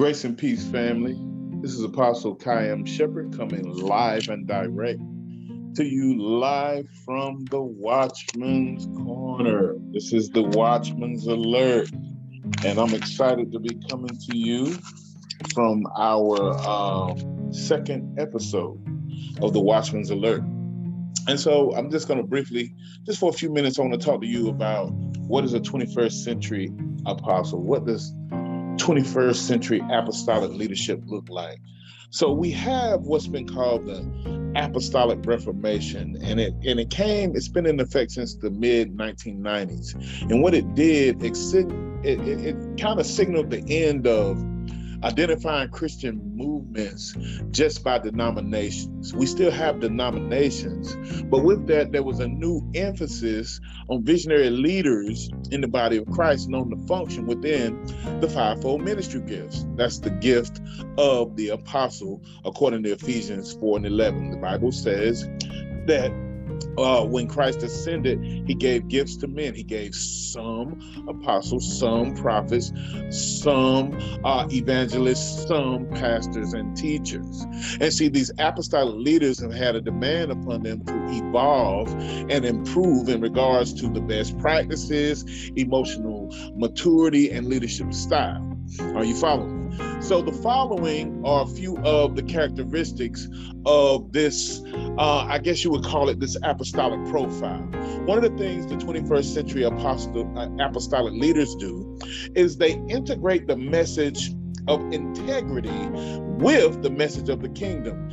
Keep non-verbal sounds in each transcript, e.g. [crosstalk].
Grace and peace, family. This is Apostle Kayam Shepherd coming live and direct to you live from the Watchman's Corner. This is the Watchman's Alert, and I'm excited to be coming to you from our um, second episode of the Watchman's Alert. And so I'm just going to briefly, just for a few minutes, I want to talk to you about what is a 21st century apostle? What does 21st century apostolic leadership look like? So we have what's been called the apostolic reformation and it and it came it's been in effect since the mid 1990s and what it did it, it, it, it kind of signaled the end of identifying Christian movements just by denominations. We still have denominations, but with that, there was a new emphasis on visionary leaders in the body of Christ known to function within the fivefold ministry gifts. That's the gift of the apostle, according to Ephesians 4 and 11. The Bible says that uh, when Christ ascended, he gave gifts to men. He gave some apostles, some prophets, some uh, evangelists, some pastors and teachers. And see, these apostolic leaders have had a demand upon them to evolve and improve in regards to the best practices, emotional maturity, and leadership style. Are you following? So the following are a few of the characteristics of this, uh, I guess you would call it this apostolic profile. One of the things the 21st century uh, apostolic leaders do is they integrate the message of integrity with the message of the kingdom.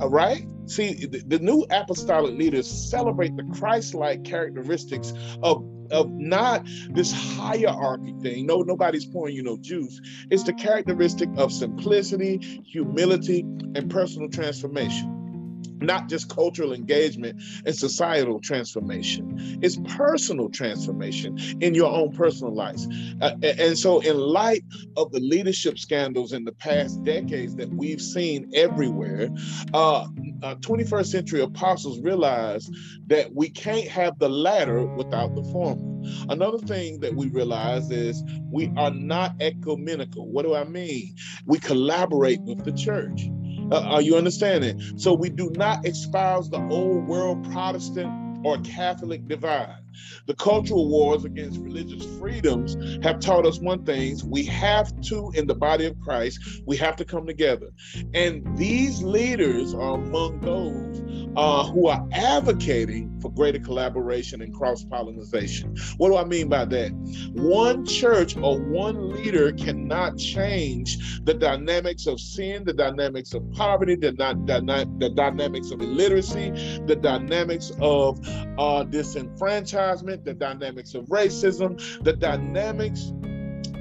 Uh, right? See, the, the new apostolic leaders celebrate the Christ like characteristics of of not this hierarchy thing. No, nobody's pouring you no juice. It's the characteristic of simplicity, humility, and personal transformation not just cultural engagement and societal transformation. It's personal transformation in your own personal lives. Uh, and so, in light of the leadership scandals in the past decades that we've seen everywhere, uh, uh, 21st century apostles realized that we can't have the latter without the former. Another thing that we realize is we are not ecumenical. What do I mean? We collaborate with the church. Uh, are you understanding? So we do not espouse the old world Protestant or Catholic divide. The cultural wars against religious freedoms have taught us one thing we have to, in the body of Christ, we have to come together. And these leaders are among those uh, who are advocating for greater collaboration and cross pollination. What do I mean by that? One church or one leader cannot change the dynamics of sin, the dynamics of poverty, the, the, dynamics of illiteracy, the dynamics of uh, disenfranchisement the dynamics of racism, the dynamics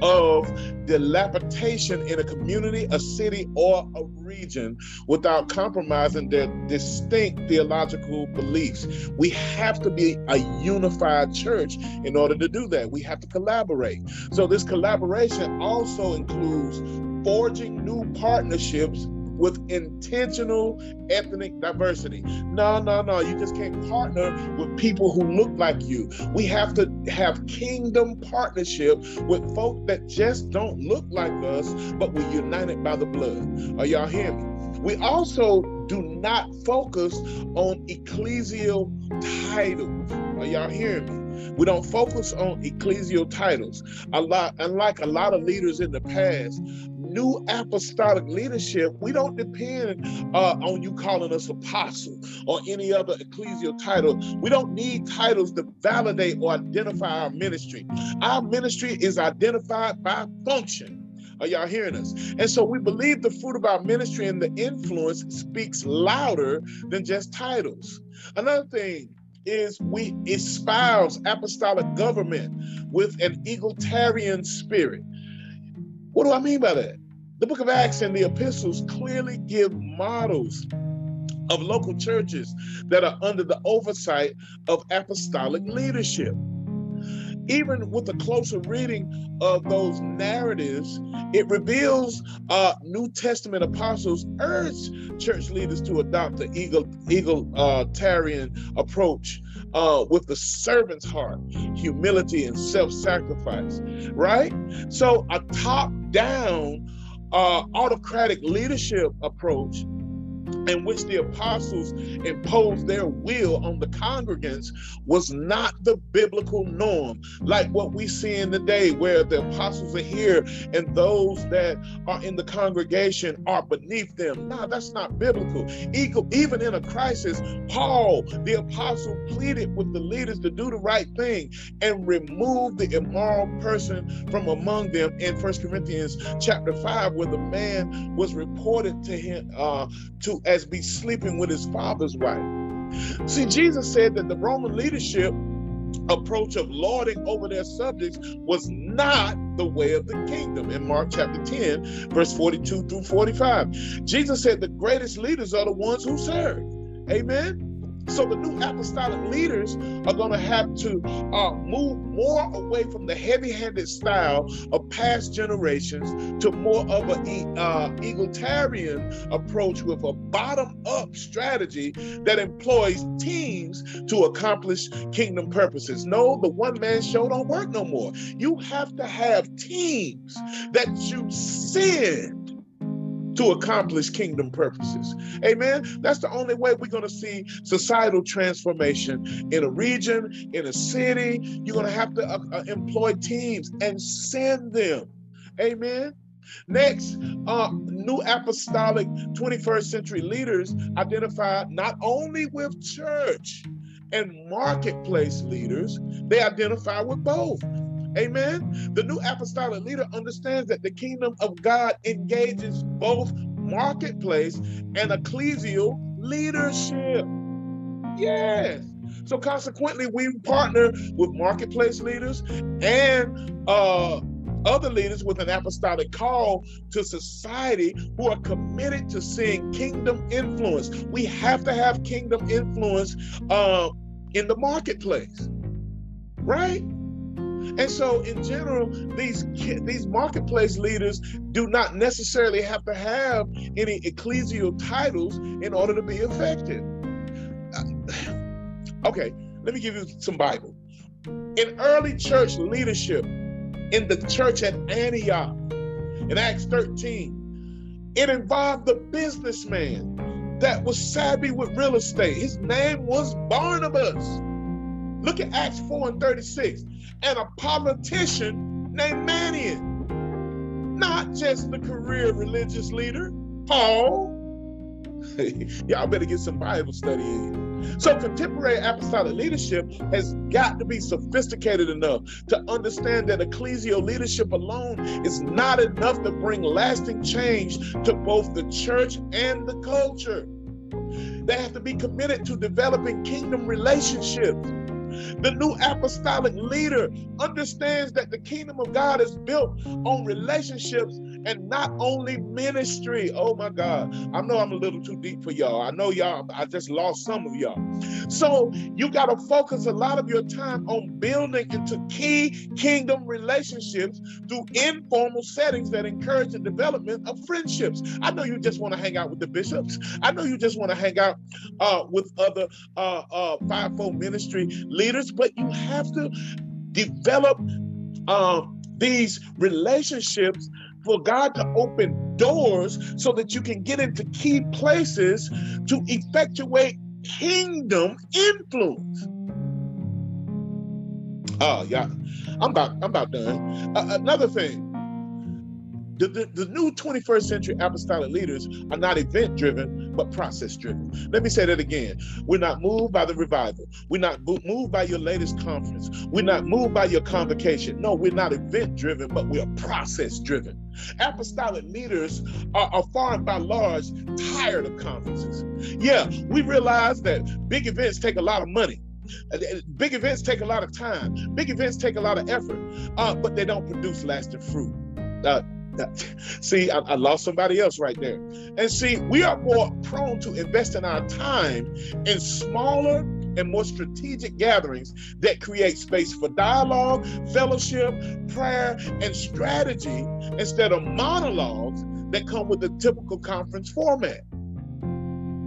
of dilapidation in a community, a city, or a region without compromising their distinct theological beliefs. We have to be a unified church in order to do that. We have to collaborate. So, this collaboration also includes forging new partnerships with intentional ethnic diversity. No, no, no. You just can't partner with people who look like you. We have to have kingdom partnership with folk that just don't look like us, but we're united by the blood. Are y'all hearing me? We also do not focus on ecclesial titles. Are y'all hearing me? We don't focus on ecclesial titles. A lot, unlike a lot of leaders in the past, new apostolic leadership, we don't depend uh, on you calling us apostle or any other ecclesial title. We don't need titles to validate or identify our ministry. Our ministry is identified by function. Are y'all hearing us? And so we believe the fruit of our ministry and the influence speaks louder than just titles. Another thing is we espouse apostolic government with an egalitarian spirit. What do I mean by that? The book of Acts and the epistles clearly give models of local churches that are under the oversight of apostolic leadership. Even with a closer reading of those narratives, it reveals uh, New Testament apostles urged church leaders to adopt the eagle, egalitarian approach uh, with the servant's heart, humility, and self sacrifice, right? So, a top down uh, autocratic leadership approach in which the apostles imposed their will on the congregants was not the biblical norm, like what we see in the day, where the apostles are here and those that are in the congregation are beneath them. No, that's not biblical. Even in a crisis, Paul, the apostle, pleaded with the leaders to do the right thing and remove the immoral person from among them in First Corinthians chapter 5, where the man was reported to him uh, to as be sleeping with his father's wife. See, Jesus said that the Roman leadership approach of lording over their subjects was not the way of the kingdom in Mark chapter 10, verse 42 through 45. Jesus said the greatest leaders are the ones who serve. Amen. So the new apostolic leaders are going to have to uh, move more away from the heavy-handed style of past generations to more of an uh, egalitarian approach with a bottom-up strategy that employs teams to accomplish kingdom purposes. No, the one-man show don't work no more. You have to have teams that you send to accomplish kingdom purposes. Amen. That's the only way we're going to see societal transformation in a region, in a city. You're going to have to uh, uh, employ teams and send them. Amen. Next, uh, new apostolic 21st century leaders identify not only with church and marketplace leaders, they identify with both. Amen. The new apostolic leader understands that the kingdom of God engages both marketplace and ecclesial leadership. Yes. So consequently, we partner with marketplace leaders and uh, other leaders with an apostolic call to society who are committed to seeing kingdom influence. We have to have kingdom influence uh, in the marketplace, right? And so, in general, these these marketplace leaders do not necessarily have to have any ecclesial titles in order to be effective. Uh, [sighs] okay, let me give you some Bible. In early church leadership, in the church at Antioch, in Acts 13, it involved the businessman that was savvy with real estate. His name was Barnabas. Look at Acts 4 and 36 and a politician named Manaen. Not just the career religious leader, Paul. [laughs] Y'all better get some Bible study in. So, contemporary apostolic leadership has got to be sophisticated enough to understand that ecclesial leadership alone is not enough to bring lasting change to both the church and the culture. They have to be committed to developing kingdom relationships the new apostolic leader understands that the kingdom of God is built on relationships and not only ministry. Oh my God. I know I'm a little too deep for y'all. I know y'all, I just lost some of y'all. So you got to focus a lot of your time on building into key kingdom relationships through informal settings that encourage the development of friendships. I know you just want to hang out with the bishops. I know you just want to hang out uh, with other uh, uh, fivefold ministry leaders, but you have to develop um, these relationships for God to open doors so that you can get into key places to effectuate kingdom influence. Oh, yeah. I'm about I'm about done. Uh, another thing, the, the, the, new 21st century apostolic leaders are not event driven, but process driven. Let me say that again. We're not moved by the revival. We're not moved by your latest conference. We're not moved by your convocation. No, we're not event driven, but we are process driven. Apostolic leaders are, are far by large tired of conferences. Yeah, we realize that big events take a lot of money. Big events take a lot of time. Big events take a lot of effort, uh, but they don't produce lasting fruit. Uh, [laughs] see, I, I, lost somebody else right there. And see, we are more prone to invest in our time in smaller and more strategic gatherings that create space for dialogue, fellowship, prayer, and strategy instead of monologues that come with the typical conference format.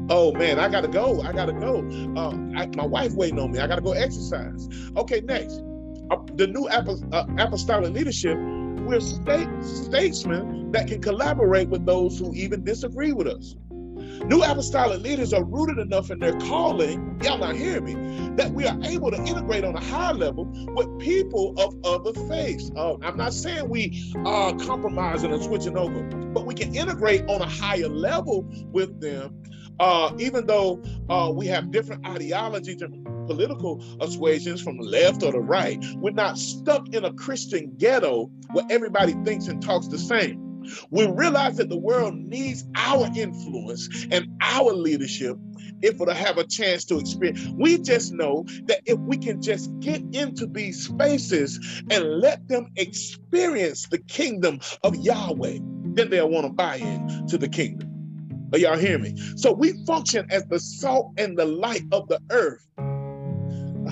Oh man, I gotta go. I gotta go. Uh, I, my wife waiting on me. I gotta go exercise. Okay, next, uh, the new uh, apostolic leadership we're state, statesmen that can collaborate with those who even disagree with us. New apostolic leaders are rooted enough in their calling, y'all not hearing me, that we are able to integrate on a higher level with people of other faiths. Uh, I'm not saying we are compromising and switching over, but we can integrate on a higher level with them, uh, even though uh, we have different ideologies political persuasions from the left or the right. We're not stuck in a Christian ghetto where everybody thinks and talks the same. We realize that the world needs our influence and our leadership if it'll have a chance to experience. We just know that if we can just get into these spaces and let them experience the kingdom of Yahweh, then they'll want to buy in to the kingdom. Are y'all hear me? So we function as the salt and the light of the earth.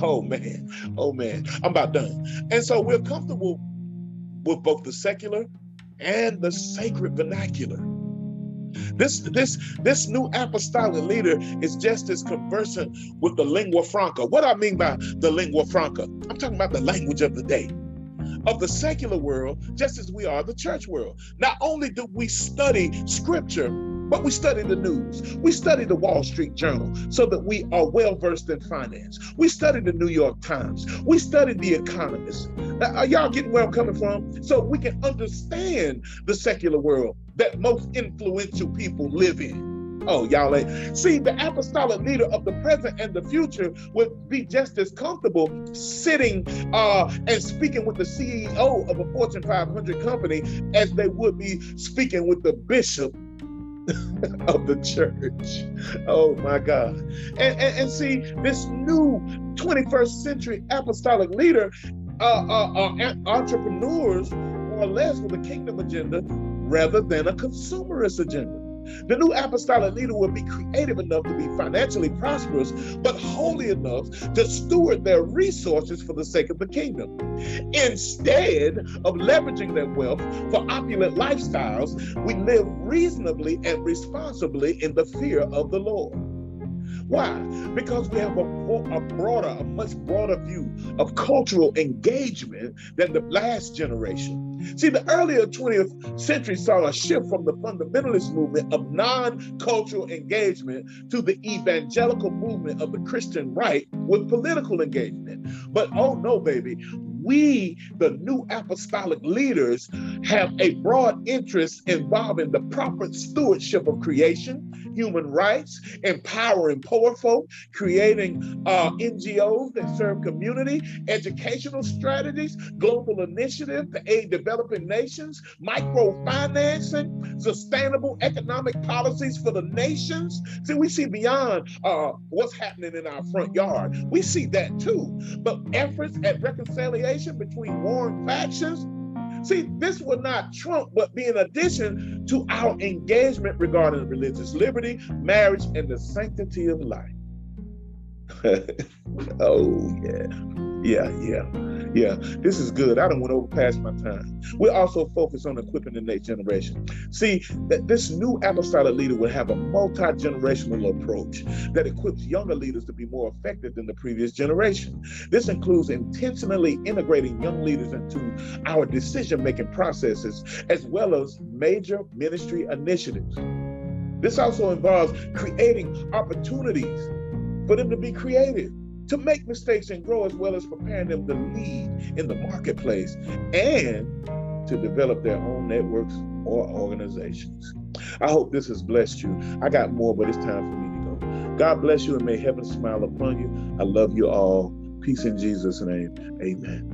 Oh man, oh man, I'm about done. And so we're comfortable with both the secular and the sacred vernacular. This this this new apostolic leader is just as conversant with the lingua franca. What I mean by the lingua franca, I'm talking about the language of the day. Of the secular world, just as we are the church world. Not only do we study scripture, but we study the news. We study the Wall Street Journal so that we are well versed in finance. We study the New York Times. We study the Economist. Are y'all getting where I'm coming from? So we can understand the secular world that most influential people live in. Oh, y'all ain't. See, the apostolic leader of the present and the future would be just as comfortable sitting uh, and speaking with the CEO of a Fortune 500 company as they would be speaking with the bishop [laughs] of the church. Oh my God. And, and, and, see, this new 21st century apostolic leader uh, uh, uh, entrepreneurs more or less with a kingdom agenda rather than a consumerist agenda. The new apostolic leader will be creative enough to be financially prosperous, but holy enough to steward their resources for the sake of the kingdom. Instead of leveraging their wealth for opulent lifestyles, we live reasonably and responsibly in the fear of the Lord. Why? Because we have a, a broader, a much broader view of cultural engagement than the last generation. See, the earlier 20th century saw a shift from the fundamentalist movement of non cultural engagement to the evangelical movement of the Christian right with political engagement. But oh no, baby, we, the new apostolic leaders, have a broad interest involving the proper stewardship of creation, human rights, empowering poor folk, creating uh, NGOs that serve community, educational strategies, global initiative to aid developing nations, microfinancing, sustainable economic policies for the nations. See, we see beyond uh, what's happening in our front yard. We see that too. But efforts at reconciliation between warring factions See, this would not trump, but be in addition to our engagement regarding religious liberty, marriage, and the sanctity of life. [laughs] oh, yeah. Yeah, yeah, yeah. This is good. I don't want to overpass my time. we also focus on equipping the next generation. See, that this new apostolic leader will have a multi-generational approach that equips younger leaders to be more effective than the previous generation. This includes intentionally integrating young leaders into our decision-making processes, as well as major ministry initiatives. This also involves creating opportunities for them to be creative to make mistakes and grow, as well as preparing them to lead in the marketplace and to develop their own networks or organizations. I hope this has blessed you. I got more, but it's time for me to go. God bless you and may heaven smile upon you. I love you all. Peace in Jesus' name. Amen.